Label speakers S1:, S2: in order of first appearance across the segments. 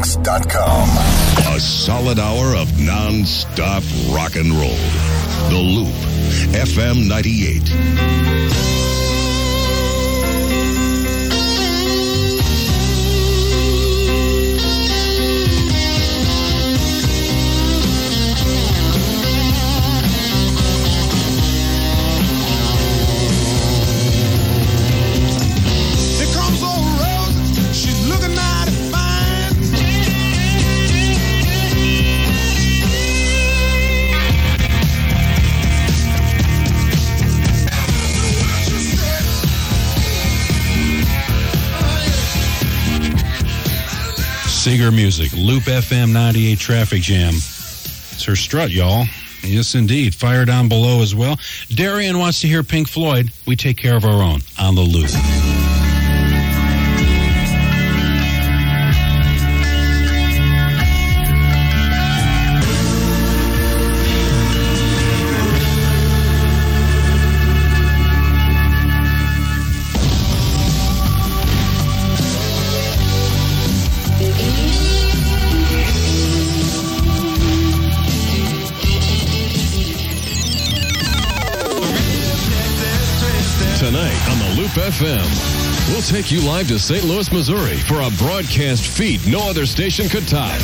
S1: LoopNetworks.com.
S2: A solid hour of non-stop rock and roll. The Loop, FM 98.
S3: Seger Music, Loop FM 98 Traffic Jam. It's her strut, y'all. Yes, indeed. Fire down below as well. Darian wants to hear Pink Floyd. We take care of our own on the loop.
S4: Tonight on the Loop FM, we'll take you live to St. Louis, Missouri for a broadcast feat no other station could top.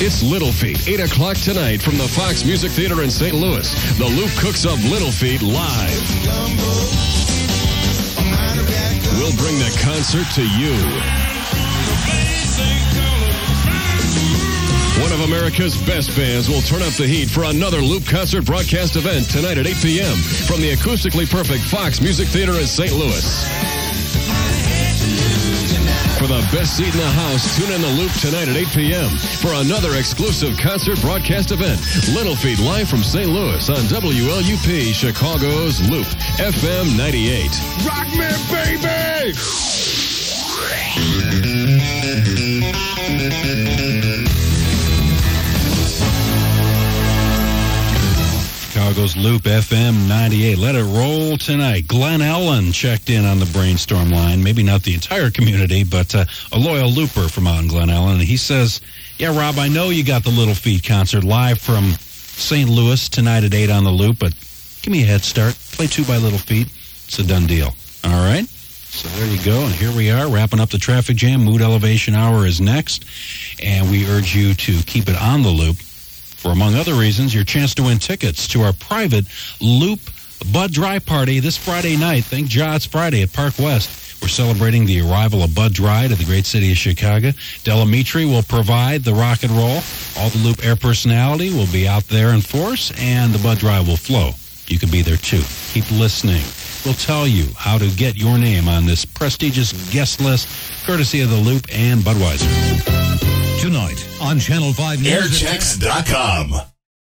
S4: It's Little Feat, 8 o'clock tonight from the Fox Music Theater in St. Louis. The Loop cooks up Little Feat live. We'll bring the concert to you. One of America's best bands will turn up the heat for another Loop concert broadcast event tonight at 8 p.m. from the acoustically perfect Fox Music Theater in St. Louis. For the best seat in the house, tune in the Loop tonight at 8 p.m. for another exclusive concert broadcast event. Little Feat live from St. Louis on WLUP, Chicago's Loop, FM 98.
S5: Rock me, baby!
S3: Chicago's Loop FM 98. Let it roll tonight. Glen Ellyn checked in on the brainstorm line. Maybe not the entire community, but uh, a loyal looper from out in Glen Ellyn. He says, Yeah, Rob, I know you got the Little Feat concert live from St. Louis tonight at 8 on the Loop, but give me a head start. Play two by Little Feat. It's a done deal. All right? So there you go. And here we are wrapping up the traffic jam. Mood Elevation Hour is next. And we urge you to keep it on the loop for, among other reasons, your chance to win tickets to our private Loop Bud Dry Party this Friday night. Thank God it's Friday at Park West. We're celebrating the arrival of Bud Dry to the great city of Chicago. Del Amitri will provide the rock and roll. All the Loop Air personality will be out there in force, and the Bud Dry will flow. You can be there too. Keep listening. We'll tell you how to get your name on this prestigious guest list, courtesy of the Loop and Budweiser.
S6: Tonight on Channel 5 News. at 10.
S1: Airchecks.com.